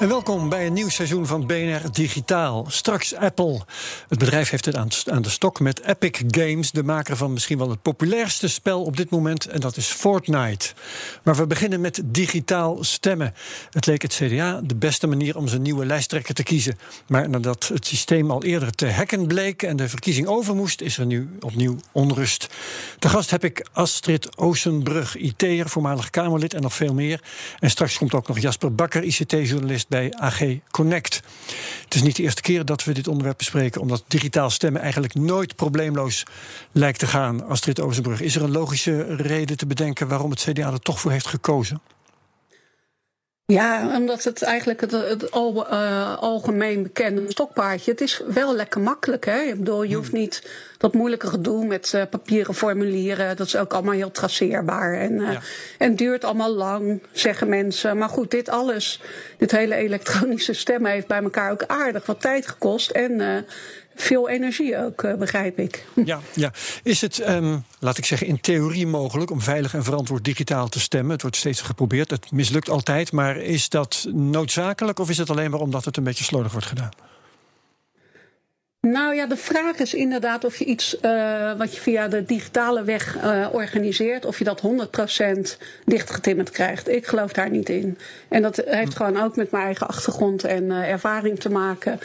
En welkom bij een nieuw seizoen van BNR Digitaal. Straks Apple. Het bedrijf heeft het aan, de stok met Epic Games, de maker van misschien wel het populairste spel op dit moment, en dat is Fortnite. Maar we beginnen met digitaal stemmen. Het leek het CDA de beste manier om zijn nieuwe lijsttrekker te kiezen. Maar nadat het systeem al eerder te hacken bleek en de verkiezing over moest, is er nu opnieuw onrust. Te gast heb ik Astrid Oosenbrug, IT'er, voormalig Kamerlid en nog veel meer. En straks komt ook nog Jasper Bakker, ICT-journalist bij AG Connect. Het is niet de eerste keer dat we dit onderwerp bespreken, omdat digitaal stemmen eigenlijk nooit probleemloos lijkt te gaan. Astrid Ozenbrug, is er een logische reden te bedenken waarom het CDA er toch voor heeft gekozen? Ja, omdat het eigenlijk het, het al, uh, algemeen bekende stokpaardje. Het is wel lekker makkelijk. Hè? Ik bedoel, je hoeft niet dat moeilijke gedoe met uh, papieren formulieren. Dat is ook allemaal heel traceerbaar. En, uh, ja. en duurt allemaal lang, zeggen mensen. Maar goed, dit alles, dit hele elektronische stemmen heeft bij elkaar ook aardig wat tijd gekost. En veel energie ook, uh, begrijp ik. Ja, ja. Is het, um, laat ik zeggen, in theorie mogelijk om veilig en verantwoord digitaal te stemmen? Het wordt steeds geprobeerd, het mislukt altijd. Maar is dat noodzakelijk of is het alleen maar omdat het een beetje slordig wordt gedaan? Nou ja, de vraag is inderdaad of je iets uh, wat je via de digitale weg uh, organiseert, of je dat 100% dichtgetimmerd krijgt. Ik geloof daar niet in. En dat heeft gewoon ook met mijn eigen achtergrond en uh, ervaring te maken.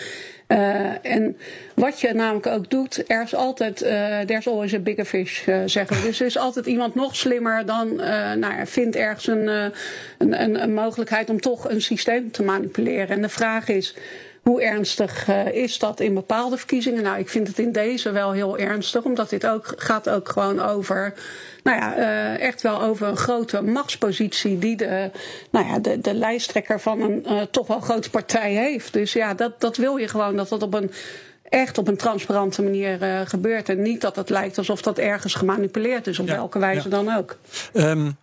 Uh, en wat je namelijk ook doet, er is altijd, uh, there's always a bigger fish, uh, zeggen. Dus er is altijd iemand nog slimmer dan, nou, vindt ergens een, een, een mogelijkheid om toch een systeem te manipuleren. En de vraag is, hoe ernstig uh, is dat in bepaalde verkiezingen? Nou, ik vind het in deze wel heel ernstig, omdat dit ook gaat ook gewoon over, nou ja, uh, echt wel over een grote machtspositie die de, nou ja, de, de lijsttrekker van een uh, toch wel grote partij heeft. Dus ja, dat, dat wil je gewoon dat dat op een echt op een transparante manier uh, gebeurt. En niet dat het lijkt alsof dat ergens gemanipuleerd is, op ja, welke wijze ja. dan ook. Um,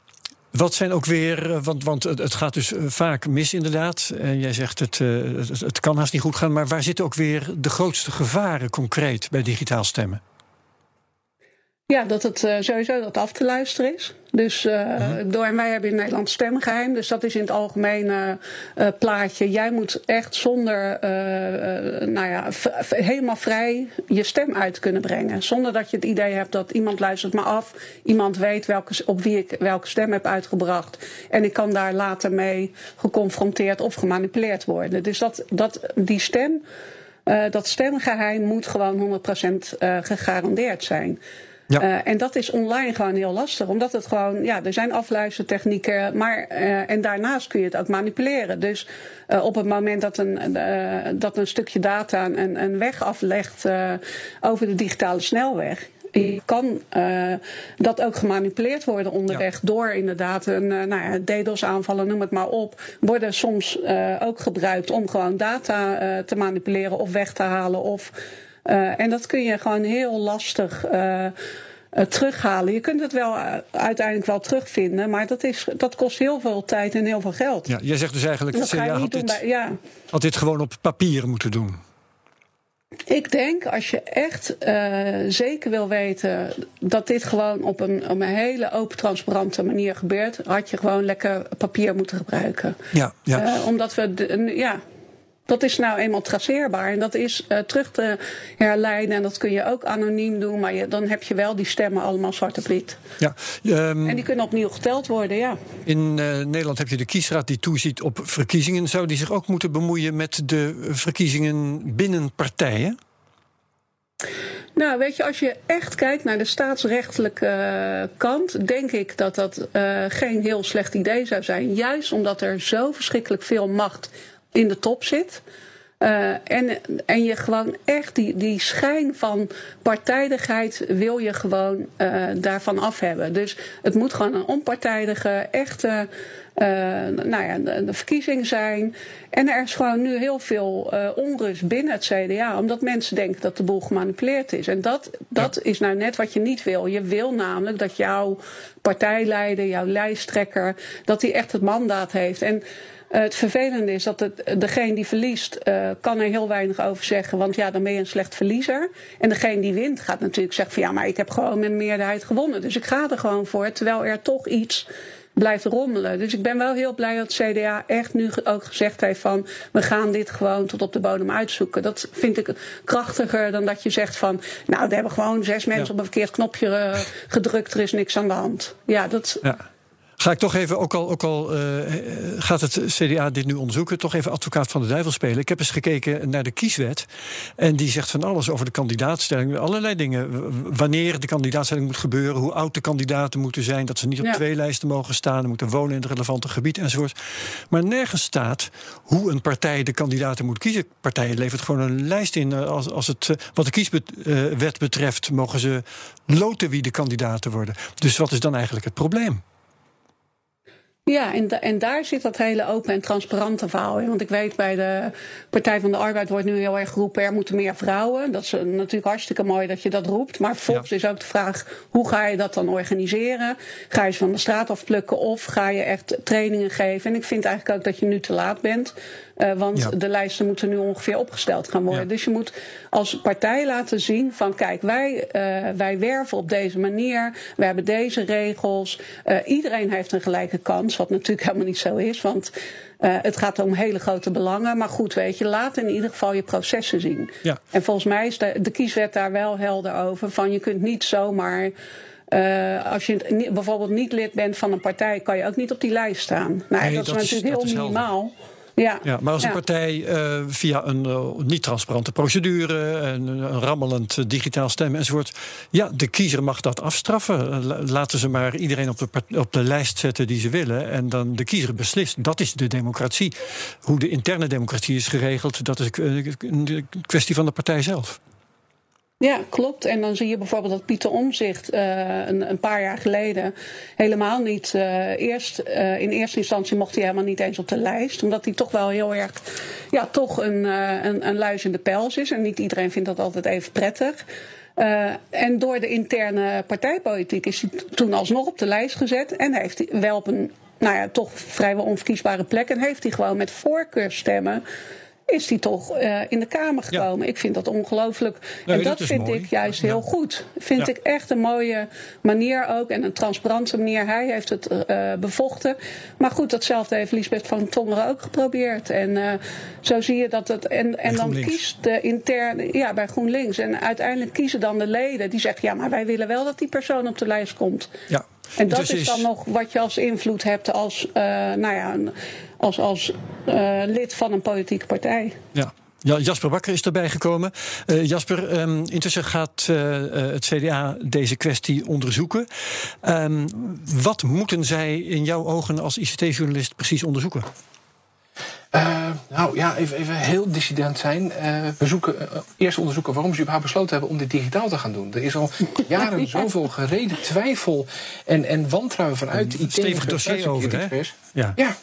wat zijn ook weer, want, want het gaat dus vaak mis inderdaad. En jij zegt het, het, het kan haast niet goed gaan. Maar waar zitten ook weer de grootste gevaren concreet bij digitaal stemmen? Ja, dat het uh, sowieso dat af te luisteren is. Dus uh, uh-huh. door en wij hebben in Nederland stemgeheim. Dus dat is in het algemene uh, plaatje. Jij moet echt zonder, nou ja, helemaal vrij je stem uit kunnen brengen. Zonder dat je het idee hebt dat iemand luistert me af. Iemand weet welke, op wie ik welke stem heb uitgebracht. En ik kan daar later mee geconfronteerd of gemanipuleerd worden. Dus dat, dat, die stem, dat stemgeheim moet gewoon 100% gegarandeerd zijn. Ja. Uh, en dat is online gewoon heel lastig, omdat het gewoon, ja, er zijn afluistertechnieken, maar uh, en daarnaast kun je het ook manipuleren. Dus uh, op het moment dat een, dat een stukje data een, een weg aflegt over de digitale snelweg, kan uh, dat ook gemanipuleerd worden onderweg ja. door inderdaad een uh, nou ja, DDoS aanvallen, noem het maar op, worden soms uh, ook gebruikt om gewoon data te manipuleren of weg te halen of uh, en dat kun je gewoon heel lastig uh, terughalen. Je kunt het wel uiteindelijk wel terugvinden, maar dat, is, dat kost heel veel tijd en heel veel geld. Ja, jij zegt dus eigenlijk, dat CDA had dit, bij, ja. had dit gewoon op papier moeten doen. Ik denk als je echt uh, zeker wil weten dat dit gewoon op een, op een hele open, transparante manier gebeurt, had je gewoon lekker papier moeten gebruiken. Ja, ja. Uh, omdat we, de, ja, dat is nou eenmaal traceerbaar en dat is uh, terug te herleiden. En dat kun je ook anoniem doen, maar je, dan heb je wel die stemmen allemaal zwart op wit. Ja, um, en die kunnen opnieuw geteld worden, ja. In uh, Nederland heb je de kiesraad die toeziet op verkiezingen. Zou die zich ook moeten bemoeien met de verkiezingen binnen partijen? Nou, weet je, als je echt kijkt naar de staatsrechtelijke eh, kant, denk ik dat dat uh, geen heel slecht idee zou zijn. Juist omdat er zo verschrikkelijk veel macht in de top zit. Uh, en, en je gewoon echt die, die schijn van partijdigheid wil je gewoon uh, daarvan af hebben. Dus het moet gewoon een onpartijdige, echte uh, nou ja, de, de, verkiezing zijn. En er is gewoon nu heel veel onrust binnen het CDA, omdat mensen denken dat de boel gemanipuleerd is. En dat, dat ja. is nou net wat je niet wil. Je wil namelijk dat jouw partijleider, jouw lijsttrekker, dat hij echt het mandaat heeft. En het vervelende is dat het, degene die verliest, uh, kan er heel weinig over zeggen. Want ja, dan ben je een slecht verliezer. En degene die wint gaat natuurlijk zeggen van ja, maar ik heb gewoon met meerderheid gewonnen. Dus ik ga er gewoon voor. Terwijl er toch iets blijft rommelen. Dus ik ben wel heel blij dat het CDA echt nu ook gezegd heeft van we gaan dit gewoon tot op de bodem uitzoeken. Dat vind ik krachtiger dan dat je zegt van nou, er hebben gewoon zes mensen ja. op een verkeerd knopje uh, gedrukt, er is niks aan de hand. Ja, dat. Ja. Ga ik toch even, ook al, ook al uh, gaat het CDA dit nu onderzoeken, toch even advocaat van de duivel spelen. Ik heb eens gekeken naar de kieswet. En die zegt van alles over de kandidaatstelling. Allerlei dingen. Wanneer de kandidaatstelling moet gebeuren, hoe oud de kandidaten moeten zijn, dat ze niet op ja. twee lijsten mogen staan, moeten wonen in het relevante gebied enzovoort. Maar nergens staat hoe een partij de kandidaten moet kiezen. Partijen levert gewoon een lijst in. Als, als het, wat de kieswet betreft, mogen ze loten wie de kandidaten worden. Dus wat is dan eigenlijk het probleem? Ja, en, da en daar zit dat hele open en transparante verhaal in. Want ik weet bij de Partij van de Arbeid wordt nu heel erg geroepen... er moeten meer vrouwen. Dat is natuurlijk hartstikke mooi dat je dat roept. Maar volgens ja. is ook de vraag, hoe ga je dat dan organiseren? Ga je ze van de straat afplukken of ga je echt trainingen geven? En ik vind eigenlijk ook dat je nu te laat bent... Uh, want ja. de lijsten moeten nu ongeveer opgesteld gaan worden. Ja. Dus je moet als partij laten zien van kijk, wij, uh, wij werven op deze manier. We hebben deze regels. Uh, iedereen heeft een gelijke kans, wat natuurlijk helemaal niet zo is. Want het gaat om hele grote belangen. Maar goed, weet je, laat in ieder geval je processen zien. Ja. En volgens mij is de, de kieswet daar wel helder over. Van je kunt niet zomaar. Uh, als je bijvoorbeeld niet lid bent van een partij, kan je ook niet op die lijst staan. Nou, nee, dat, dat is natuurlijk is, heel minimaal. Ja. ja, maar als een ja. partij uh, via een uh, niet-transparante procedure, en een rammelend uh, digitaal stemmen enzovoort, ja, de kiezer mag dat afstraffen. Laten ze maar iedereen op de, op de lijst zetten die ze willen en dan de kiezer beslist. Dat is de democratie. Hoe de interne democratie is geregeld, dat is een kwestie van de partij zelf. Ja, klopt. En dan zie je bijvoorbeeld dat Pieter Omzicht uh, een, een, paar jaar geleden helemaal niet. Uh, eerst, uh, in eerste instantie mocht hij helemaal niet eens op de lijst. Omdat hij toch wel heel erg. Ja, toch een, een, een luis in de pels is. En niet iedereen vindt dat altijd even prettig. en door de interne partijpolitiek is hij toen alsnog op de lijst gezet. En heeft hij wel op een. Nou ja, toch vrijwel onverkiesbare plek. En heeft hij gewoon met voorkeurstemmen is hij toch uh, in de Kamer gekomen. Ja. Ik vind dat ongelooflijk. Nee, en dat, dat vind mooi. ik juist ja. heel goed. Vind Ja. ik echt een mooie manier ook. En een transparante manier. Hij heeft het uh, bevochten. Maar goed, datzelfde heeft Lisbeth van Tongeren ook geprobeerd. En uh, zo zie je dat het. En, en dan kiest de interne. Ja, bij GroenLinks. En uiteindelijk kiezen dan de leden die zeggen: ja, maar wij willen wel dat die persoon op de lijst komt. Ja. En dat Dus is dan nog wat je als invloed hebt als, uh, nou ja, als, als uh, lid van een politieke partij. Ja. Ja, Jasper Bakker is erbij gekomen. Uh, Jasper, um, intussen gaat uh, het CDA deze kwestie onderzoeken. Um, wat moeten zij in jouw ogen als ICT-journalist precies onderzoeken? Uh, nou ja, even, even heel dissident zijn. Uh, we zoeken, uh, eerst onderzoeken waarom ze überhaupt besloten hebben om dit digitaal te gaan doen. Er is al jaren ja. zoveel gereden twijfel en, en wantrouwen vanuit IT. Een stevig dossier over, hè? Ja. ja.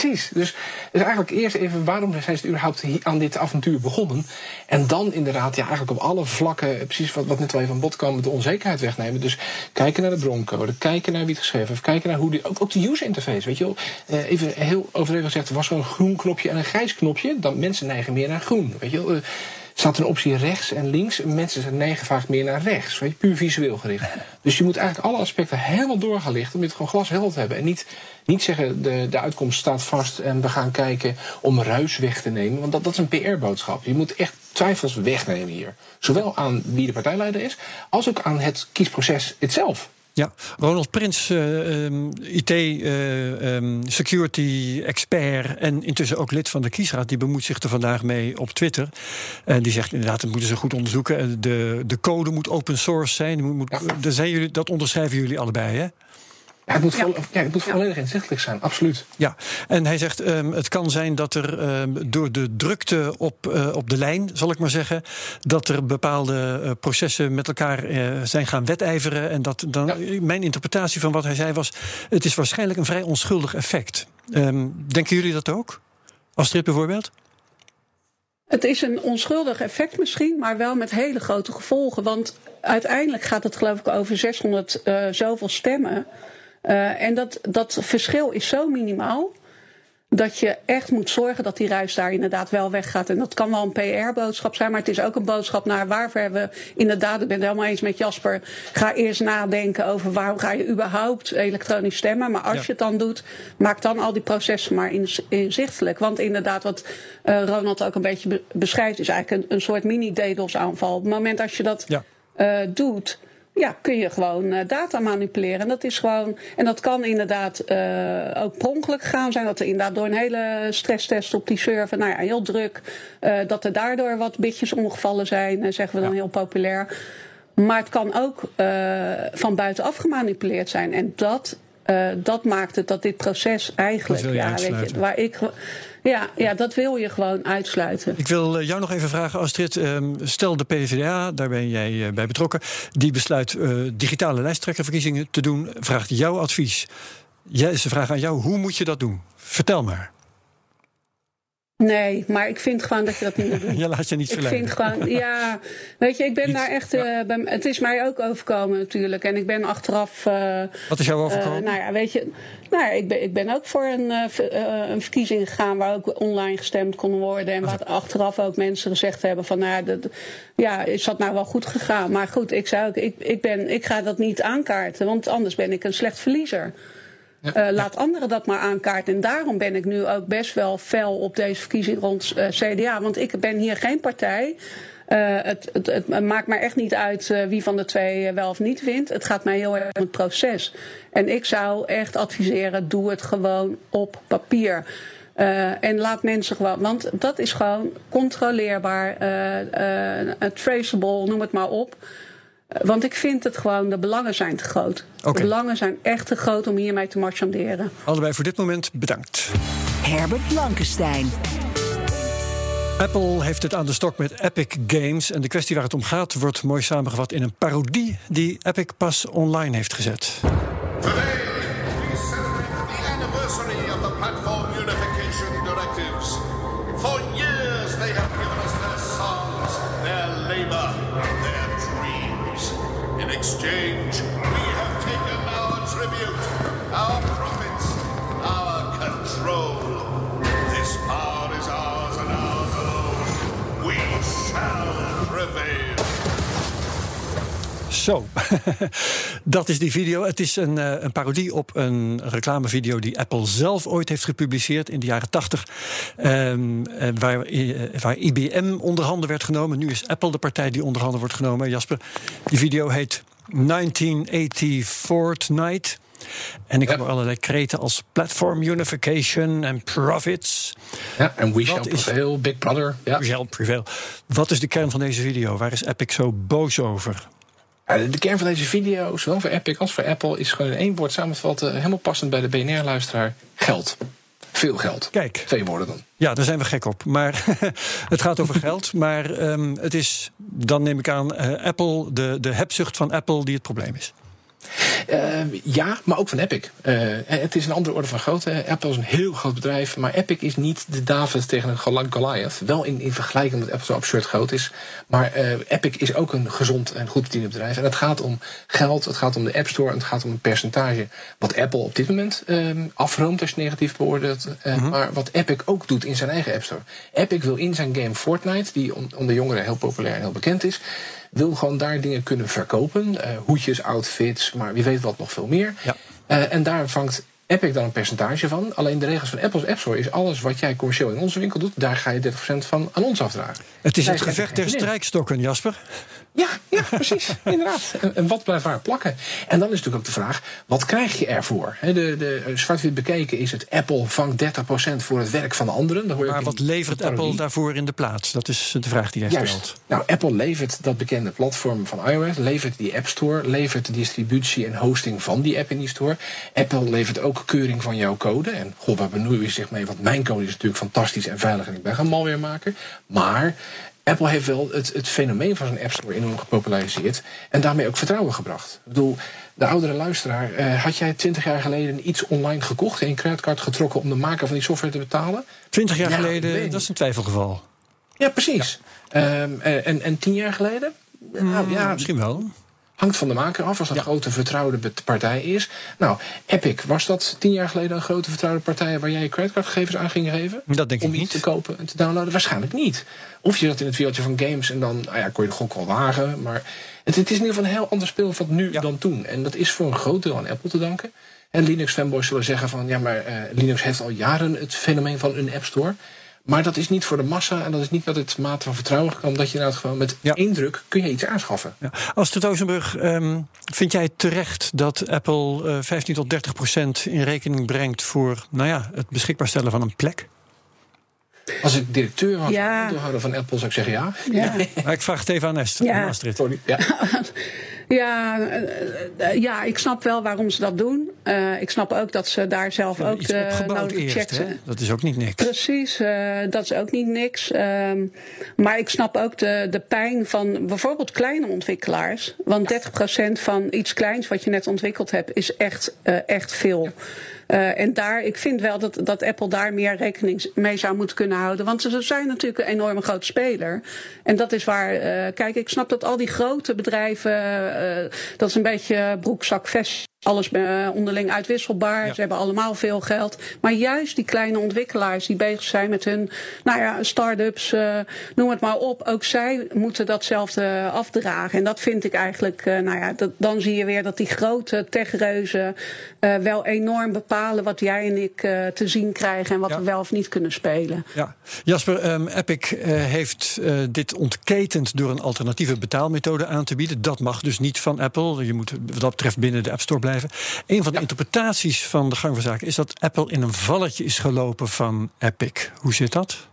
Precies. Dus, dus eigenlijk eerst even waarom zijn ze überhaupt aan dit avontuur begonnen? En dan inderdaad, ja, eigenlijk op alle vlakken, precies wat, wat net al even aan bod kwam, de onzekerheid wegnemen. Dus kijken naar de broncode, kijken naar wie het geschreven heeft, kijken naar hoe die, ook, ook de user interface. Weet je wel, uh, even heel overdreven gezegd, er was zo'n groen knopje en een grijs knopje. Dan mensen neigen meer naar groen. Weet je wel. Uh, staat een optie rechts en links. Mensen neigen vaak meer naar rechts. Weet je, puur visueel gericht. Dus je moet eigenlijk alle aspecten helemaal door gaan lichten om dit gewoon glashelder te hebben. En niet, niet zeggen de, de uitkomst staat vast en we gaan kijken om ruis weg te nemen. Want dat, dat is een PR-boodschap. Je moet echt twijfels wegnemen hier. Zowel aan wie de partijleider is, als ook aan het kiesproces itself. Ja, Ronald Prins, uh, um, IT, uh, um, security expert en intussen ook lid van de kiesraad, die bemoeit zich er vandaag mee op Twitter. En die zegt inderdaad, dat moeten ze goed onderzoeken. De, de code moet open source zijn. Moet, zijn jullie, dat onderschrijven jullie allebei, hè? Ja, het moet, ja. ja, het moet volledig inzichtelijk zijn, absoluut. Ja, en hij zegt um, het kan zijn dat er um, door de drukte op, uh, op de lijn, zal ik maar zeggen, dat er bepaalde uh, processen met elkaar uh, zijn gaan wedijveren. En dat dan, ja. mijn interpretatie van wat hij zei was: het is waarschijnlijk een vrij onschuldig effect. Um, denken jullie dat ook? Astrid bijvoorbeeld? Het is een onschuldig effect misschien, maar wel met hele grote gevolgen. Want uiteindelijk gaat het geloof ik over 600 zoveel stemmen. Uh, en dat, dat verschil is zo minimaal dat je echt moet zorgen dat die ruis daar inderdaad wel weggaat. En dat kan wel een PR-boodschap zijn, maar het is ook een boodschap naar waarvoor hebben we inderdaad, ik ben het helemaal eens met Jasper, ga eerst nadenken over waarom ga je überhaupt elektronisch stemmen. Maar als ja. je het dan doet, maak dan al die processen maar inzichtelijk. Want inderdaad, wat uh, Ronald ook een beetje beschrijft, is eigenlijk een, een soort mini-DDoS-aanval. Op het moment als je dat ja. uh, doet ja, kun je gewoon uh, data manipuleren. En dat is gewoon. En dat kan inderdaad uh, ook pronkelijk gaan zijn. Dat er inderdaad door een hele stresstest op die server, nou ja, heel druk. Uh, dat er daardoor wat bitjes ongevallen zijn, zeggen we dan ja. heel populair. Maar het kan ook van buitenaf gemanipuleerd zijn. En dat, dat maakt het dat dit proces eigenlijk. ja, weet je, waar ik. Ja, ja, dat wil je gewoon uitsluiten. Ik wil jou nog even vragen, Astrid. Um, stel de PvdA, daar ben jij uh, bij betrokken, die besluit digitale lijsttrekkerverkiezingen te doen, vraagt jouw advies. Jij, ze vragen aan jou, hoe moet je dat doen? Vertel maar. Nee, maar ik vind gewoon dat je dat niet moet doen. je laat je niet verleiden. Ik vind gewoon, ja, weet je, ik ben daar echt, ja. uh, bij, het is mij ook overkomen natuurlijk. En ik ben achteraf... Uh, Wat is jou overkomen? Uh, nou ja, weet je, nou ja, ik ben, ik ben ook voor een, een verkiezing gegaan waar ook online gestemd kon worden. En waar achteraf ook mensen gezegd hebben van, nou ja, dat, ja, is dat nou wel goed gegaan? Maar goed, ik ook, ik, ik, ben, ik ga dat niet aankaarten, want anders ben ik een slecht verliezer. Uh, laat anderen dat maar aankaarten. En daarom ben ik nu ook best wel fel op deze verkiezing rond uh, CDA. Want ik ben hier geen partij. Uh, het, het, het, maakt mij echt niet uit wie van de twee wel of niet wint. Het gaat mij heel erg om het proces. En ik zou echt adviseren: doe het gewoon op papier. en laat mensen gewoon, want dat is gewoon controleerbaar, traceable, noem het maar op. Want ik vind het gewoon, de belangen zijn te groot. Okay. De belangen zijn echt te groot om hiermee te marchanderen. Allebei voor dit moment bedankt. Herbert Blankenstein. Apple heeft het aan de stok met Epic Games. En de kwestie waar het om gaat wordt mooi samengevat in een parodie die Epic pas online heeft gezet. Today, we celebrate the anniversary of the Platform Unification Directives. For years they have given us exchange, we have taken our tribute, our profits, our control. This power is ours and ours. We shall prevail. Zo, dat is die video. Het is een, uh, een, parodie op een reclamevideo die Apple zelf ooit heeft gepubliceerd in de jaren 80. Um, waar, uh, waar, IBM onder handen werd genomen. Nu is Apple de partij die onder handen wordt genomen. Jasper, die video heet 1980 Fortnite. En ik ja. heb allerlei kreten als platform unification en profits. Ja, en we shall prevail, Big Brother. Ja. We shall prevail. Wat is de kern van deze video? Waar is Epic zo boos over? De kern van deze video, zowel voor Epic als voor Apple, is gewoon in één woord samenvatten, helemaal passend bij de BNR-luisteraar: geld. Veel geld. Kijk. Twee woorden dan. Ja, daar zijn we gek op. Maar het gaat over geld. Maar um, het is, dan neem ik aan, uh, Apple, de, de hebzucht van Apple die het probleem is. Uh, ja, maar ook van Epic. Uh, het is een andere orde van grootte. Apple is een heel groot bedrijf, maar Epic is niet de David tegen een Goliath. Wel in, in vergelijking met Apple zo absurd groot is. Maar uh, Epic is ook een gezond en goed bediend bedrijf. En het gaat om geld, het gaat om de App Store en het gaat om een percentage. Wat Apple op dit moment afroomt als je negatief beoordeelt. -huh. Maar wat Epic ook doet in zijn eigen App Store. Epic wil in zijn game Fortnite, die onder jongeren heel populair en heel bekend is wil gewoon daar dingen kunnen verkopen. Uh, hoedjes, outfits, maar wie weet wat nog veel meer. Ja. Uh, en daar vangt Epic dan een percentage van. Alleen de regels van Apple's App Store is alles wat jij commercieel in onze winkel doet, daar ga je 30% van aan ons afdragen. Het is het gevecht der strijkstokken, Jasper. Ja, ja precies. inderdaad. En, en wat blijft waar plakken? En dan is natuurlijk ook de vraag, wat krijg je ervoor? He, de, de eh, zwart-wit bekeken is het Apple vangt 30% voor het werk van de anderen. Hoor je Maar wat levert. Apple daarvoor in de plaats? Dat is de vraag die jij Juist. stelt. Nou, Apple levert dat bekende platform van iOS, levert die App Store, levert de distributie en hosting van die app in die store. Apple levert ook keuring van jouw code. En god, waar benoeien je zich mee? Want mijn code is natuurlijk fantastisch en veilig en ik ben geen malware maken. Maar Apple heeft wel het, het fenomeen van zijn App Store enorm gepopulariseerd en daarmee ook vertrouwen gebracht. Ik bedoel, de oudere luisteraar, eh, had jij twintig jaar geleden iets online gekocht en je creditcard getrokken om de maker van die software te betalen? Twintig jaar Ja, geleden, dat is een twijfelgeval. Ja, precies. Ehm, en, en, en tien jaar geleden? Nou, ja, Misschien wel. Hangt van de maker af als dat een grote vertrouwde partij is. Nou, Epic, was dat tien jaar geleden een grote vertrouwde partij waar jij je creditcardgegevens aan ging geven? Dat denk ik Om iets niet. te kopen en te downloaden? Waarschijnlijk niet. Of je zat in het wereldje van games en dan nou ja, kon je de gok wel wagen. Maar het, het is in ieder geval een heel ander speelveld nu dan toen. En dat is voor een groot deel aan Apple te danken. En Linux-fanboys zullen zeggen van... ja, maar eh, Linux heeft al jaren het fenomeen van een App Store... Maar dat is niet voor de massa en dat is niet wat het mate van vertrouwen kan. Omdat je inderdaad gewoon met één druk kun je iets aanschaffen. Ja. Als de Rozenburg, ehm, vind jij terecht dat Apple eh 15 tot 30 procent in rekening brengt voor nou ja, het beschikbaar stellen van een plek? Als ik directeur was, Ja. van Apple, zou ik zeggen ja. Ja. Maar ik vraag het even aan Est- Ja. Astrid. Sorry. Ja. Ja, eh, eh, ja, ik snap wel waarom ze dat doen. Eh, ik snap ook dat ze daar zelf ook de nodige eerst, checks... hè? Dat is ook niet niks. Precies, dat is ook niet niks. Ehm, maar ik snap ook de, de pijn van bijvoorbeeld kleine ontwikkelaars. Want 30% van iets kleins wat je net ontwikkeld hebt, is echt, echt veel. Eh, en daar, ik vind wel dat, dat Apple daar meer rekening mee zou moeten kunnen houden. Want ze zijn natuurlijk een enorme grote speler. En dat is waar, eh, kijk, ik snap dat al die grote bedrijven, eh, dat is een beetje broekzak vest. Alles eh, onderling uitwisselbaar. Ze hebben allemaal veel geld. Maar juist die kleine ontwikkelaars die bezig zijn met hun nou ja, start-ups, eh, noem het maar op. Ook zij moeten datzelfde afdragen. En dat vind ik eigenlijk, eh, nou ja, dat, dan zie je weer dat die grote techreuzen wel enorm bepalen wat jij en ik te zien krijgen en wat we wel of niet kunnen spelen. Ja. Jasper, ehm, Epic heeft dit ontketend door een alternatieve betaalmethode aan te bieden. Dat mag dus niet van Apple. Je moet wat dat betreft binnen de App Store blijven. Een van de interpretaties van de gang van zaken is dat Apple in een valletje is gelopen van Epic. Hoe zit dat?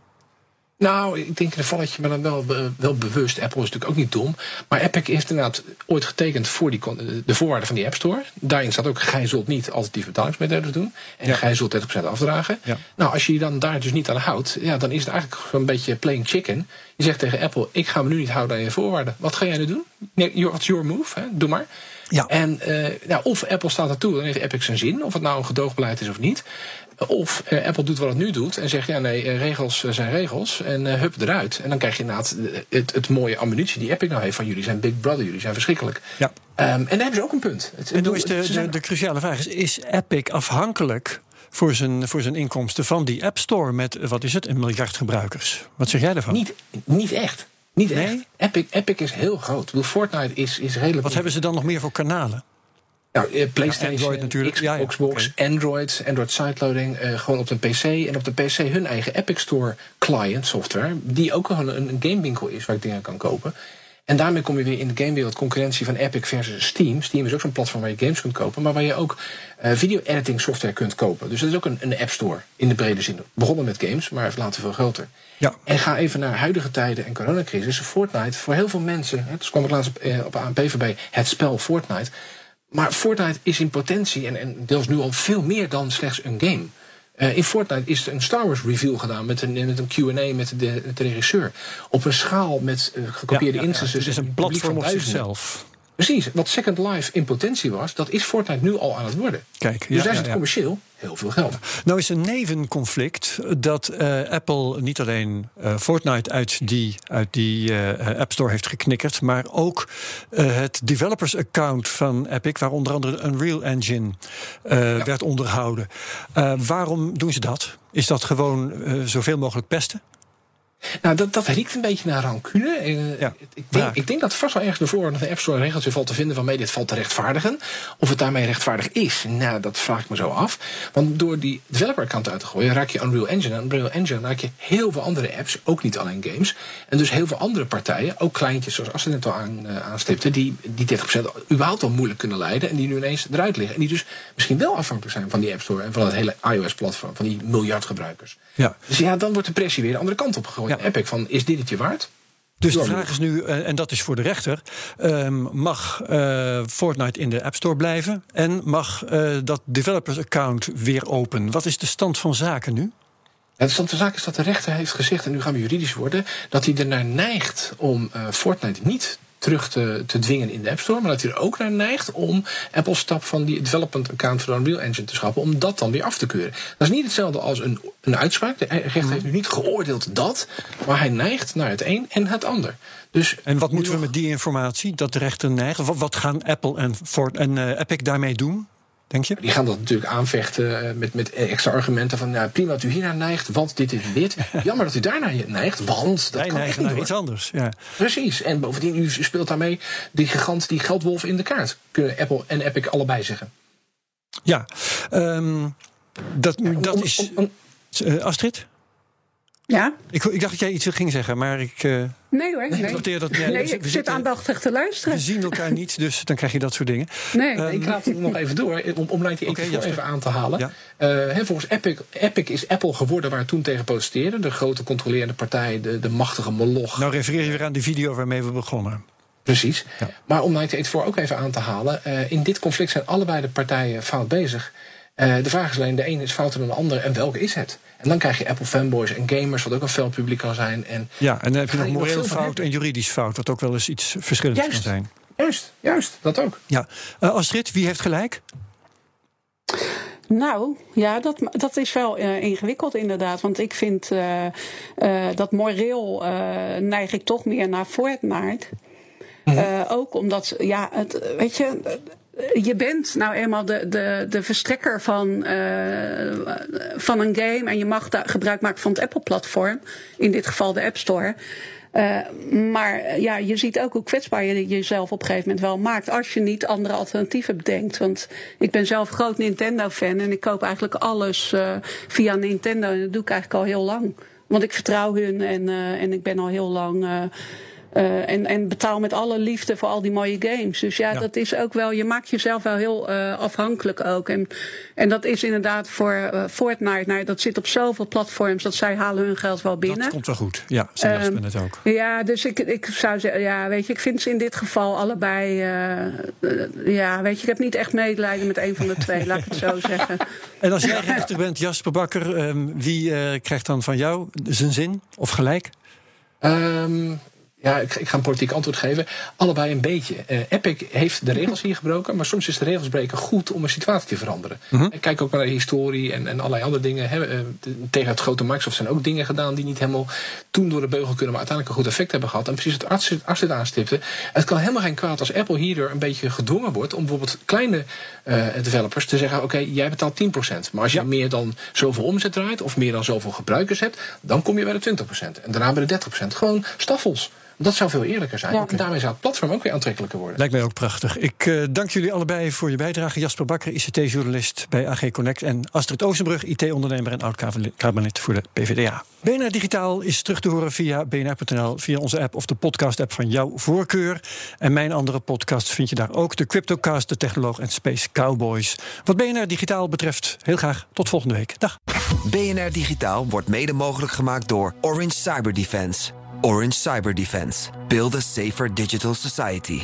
Nou, ik denk in een valletje, maar dan wel, wel bewust. Apple is natuurlijk ook niet dom. Maar Epic heeft inderdaad ooit getekend voor die, de voorwaarden van die App Store. Daarin staat ook, gij zult niet alternatieve betalingsmethodes doen. En gij zult 30% afdragen. Nou, als je je dan daar dus niet aan houdt, ja, dan is het eigenlijk een beetje playing chicken. Je zegt tegen Apple, ik ga me nu niet houden aan je voorwaarden. Wat ga jij nu doen? What's your move? Hè? Doe maar. Ja. En eh, nou, of Apple staat ertoe, dan heeft Epic zijn zin. Of het nou een gedoogbeleid is of niet. Of eh, Apple doet wat het nu doet en zegt: ja, nee, eh, regels zijn regels. En hup eruit. En dan krijg je inderdaad het, het mooie ammunitie die Epic nou heeft van jullie zijn Big Brother, jullie zijn verschrikkelijk. Ja. Ehm, en daar hebben ze ook een punt. Het, En is de, de, de cruciale vraag: is, is Epic afhankelijk voor zijn, voor zijn inkomsten van die App Store met, wat is het, een miljard gebruikers? Wat zeg jij daarvan? Niet, niet echt. Niet echt. Epic, Epic is heel groot. Bedoel, Fortnite is, is redelijk. Wat hebben ze dan nog meer voor kanalen? Nou, eh, PlayStation, Ja, Android natuurlijk. X- Ja, ja, Xbox, Android, Android sideloading, eh, gewoon op de PC. En op de PC hun eigen Epic Store client software, die ook gewoon een, een gamewinkel is waar ik dingen kan kopen. En daarmee kom je weer in de gamewereld concurrentie van Epic versus Steam. Steam is ook zo'n platform waar je games kunt kopen, maar waar je ook eh, video-editing software kunt kopen. Dus dat is ook een, een App Store in de brede zin. Begonnen met games, maar later veel groter. Ja. En ga even naar huidige tijden en coronacrisis. Fortnite, voor heel veel mensen, hè, dus kwam ik laatst op, eh, op ANP voorbij, het spel Fortnite. Maar Fortnite is in potentie, en, en deels nu al veel meer dan slechts een game. Eh, in Fortnite is er een Star Wars reveal gedaan met een, met een QA met de, de regisseur. Op een schaal met eh, gekopieerde Ja, ja, ja. instances. Het is een platform op zichzelf. Precies, wat Second Life in potentie was, dat is Fortnite nu al aan het worden. Kijk, Dus ja, daar ja, zit ja. commercieel heel veel geld. Nou is een nevenconflict dat eh, Apple niet alleen eh, Fortnite uit die, uit die eh, App Store heeft geknikkerd, maar ook het developers account van Epic, waar onder andere Unreal Engine werd onderhouden. Waarom doen ze dat? Is dat gewoon zoveel mogelijk pesten? Nou, dat, dat riekt een beetje naar rancune. Uh, ja, ik, denk, ik denk dat vast wel ergens de voorwaarden van de App Store regeltje valt te vinden waarmee dit valt te rechtvaardigen. Of het daarmee rechtvaardig is, nou, dat vraag ik me zo af. Want door die developer-account uit te gooien, raak je Unreal Engine. En Unreal Engine raak je heel veel andere apps, ook niet alleen games. En dus heel veel andere partijen, ook kleintjes zoals Astrid net al aan, uh, aanstipte, die, die 30% überhaupt al moeilijk kunnen leiden. En die nu ineens eruit liggen. En die dus misschien wel afhankelijk zijn van die App Store en van het hele iOS-platform, van die miljard gebruikers. Ja. Dus ja, dan wordt de pressie weer de andere kant op gegooid. Ja. Epic van, is dit het je waard? Dus de vraag is nu, eh, en dat is voor de rechter: ehm, mag uh, Fortnite in de App Store blijven? En mag uh, dat developers account weer open? Wat is de stand van zaken nu? de stand van zaken is dat de rechter heeft gezegd, en nu gaan we juridisch worden, dat hij ernaar neigt om Fortnite niet terug te, te dwingen in de App Store. Maar dat hij er ook naar neigt om Apple stap van die development account voor de Unreal Engine te schappen. Om dat dan weer af te keuren. Dat is niet hetzelfde als een, een uitspraak. De rechter heeft nu niet geoordeeld dat. Maar hij neigt naar het een en het ander. Dus en wat moeten we met die informatie? Dat de rechter neigt? Wat, wat gaan Apple en, Ford en uh, Epic daarmee doen? Denk je? Die gaan dat natuurlijk aanvechten eh, met, met extra argumenten van nou, prima dat u hiernaar neigt, want dit is dit. Jammer dat u daarnaar neigt, want dat Wij kan neigen naar iets anders. Ja. Precies. En bovendien, u speelt daarmee die gigant, die geldwolf in de kaart. Kunnen Apple en Epic allebei zeggen. Ja, um, dat, dat is. Uh, Astrid? Ja? Ik, ik, dacht dat jij iets ging zeggen, maar ik. Uh, nee hoor. Nee, ik, dat, nee, ik zit zitten, aandachtig te luisteren. We zien elkaar niet, dus dan krijg je dat soort dingen. Nee, um, ik laat het nog even door, om, om Line okay, even aan te halen. Ja. Uh, volgens Epic, Epic is Apple geworden waar toen tegen protesteerden. De grote controlerende partij, de, de machtige moloch. Nou refereer je weer aan die video waarmee we begonnen. Precies. Ja. Maar om 1984 ook even aan te halen. Uh, in dit conflict zijn allebei de partijen fout bezig. Uh, de vraag is alleen, de ene is fouter dan de andere en welke is het? En dan krijg je Apple fanboys en gamers, wat ook een fel publiek kan zijn. En ja, en dan heb je nog moreel fout en juridisch fout, wat ook wel eens iets verschillends juist, kan zijn. Juist, juist, dat ook. Ja. Uh, Astrid, wie heeft gelijk? Nou, ja, dat, dat is wel uh, ingewikkeld inderdaad. Want ik vind uh, uh, dat moreel neig ik toch meer naar Fortnite. Mm ook omdat, ja, het, weet je, je bent nou eenmaal de, de, de verstrekker van, uh, van een game en je mag daar gebruik maken van het Apple-platform, in dit geval de App Store. Uh, maar ja, je ziet ook hoe kwetsbaar je jezelf op een gegeven moment wel maakt. Als je niet andere alternatieven bedenkt. Want ik ben zelf groot Nintendo-fan en ik koop eigenlijk alles via Nintendo. En dat doe ik eigenlijk al heel lang. Want ik vertrouw hun en, en ik ben al heel lang uh, en, en betaal met alle liefde voor al die mooie games. Dus ja, dat is ook wel, je maakt jezelf wel heel uh, afhankelijk ook. En, en dat is inderdaad voor uh, Fortnite, nou, dat zit op zoveel platforms dat zij halen hun geld wel binnen. Dat komt wel goed, ja, zelfs um, het ook. Ja, dus ik, ik zou zeggen, ja, weet je, ik vind ze in dit geval allebei, ja, weet je, ik heb niet echt medelijden met een van de twee, laat ik het zo zeggen. En als jij rechter bent, Jasper Bakker, um, wie krijgt dan van jou zijn zin of gelijk? Um, ja, ik, ik, ga een politiek antwoord geven. Allebei een beetje. Uh, Epic heeft de regels hier gebroken, maar soms is de regels breken goed om een situatie te veranderen. Mm -hmm. Kijk ook naar de historie en, en allerlei andere dingen. Hè. Uh, tegen het grote Microsoft zijn ook dingen gedaan die niet helemaal toen door de beugel kunnen, maar uiteindelijk een goed effect hebben gehad. En precies wat arts dit aanstipte. Het kan helemaal geen kwaad als Apple hierdoor een beetje gedwongen wordt om bijvoorbeeld kleine developers te zeggen: oké, okay, jij betaalt 10%. Maar als je ja. meer dan zoveel omzet draait of meer dan zoveel gebruikers hebt, dan kom je bij de 20%. En daarna bij de 30%. Gewoon staffels. Dat zou veel eerlijker zijn. Ja. En daarmee zou het platform ook weer aantrekkelijker worden. Lijkt mij ook prachtig. Ik uh, dank jullie allebei voor je bijdrage. Jasper Bakker, ICT-journalist bij AG Connect. En Astrid Oostenbrug, IT-ondernemer en oud-Kamerlid voor de PvdA. BNR Digitaal is terug te horen via bnr.nl, via onze app of de podcast-app van jouw voorkeur. En mijn andere podcast vind je daar ook. De Cryptocast, de Technoloog en Space Cowboys. Wat BNR Digitaal betreft, heel graag tot volgende week. Dag. BNR Digitaal wordt mede mogelijk gemaakt door Orange Cyber Defense. Orange Cyber Defense. Build a safer digital society.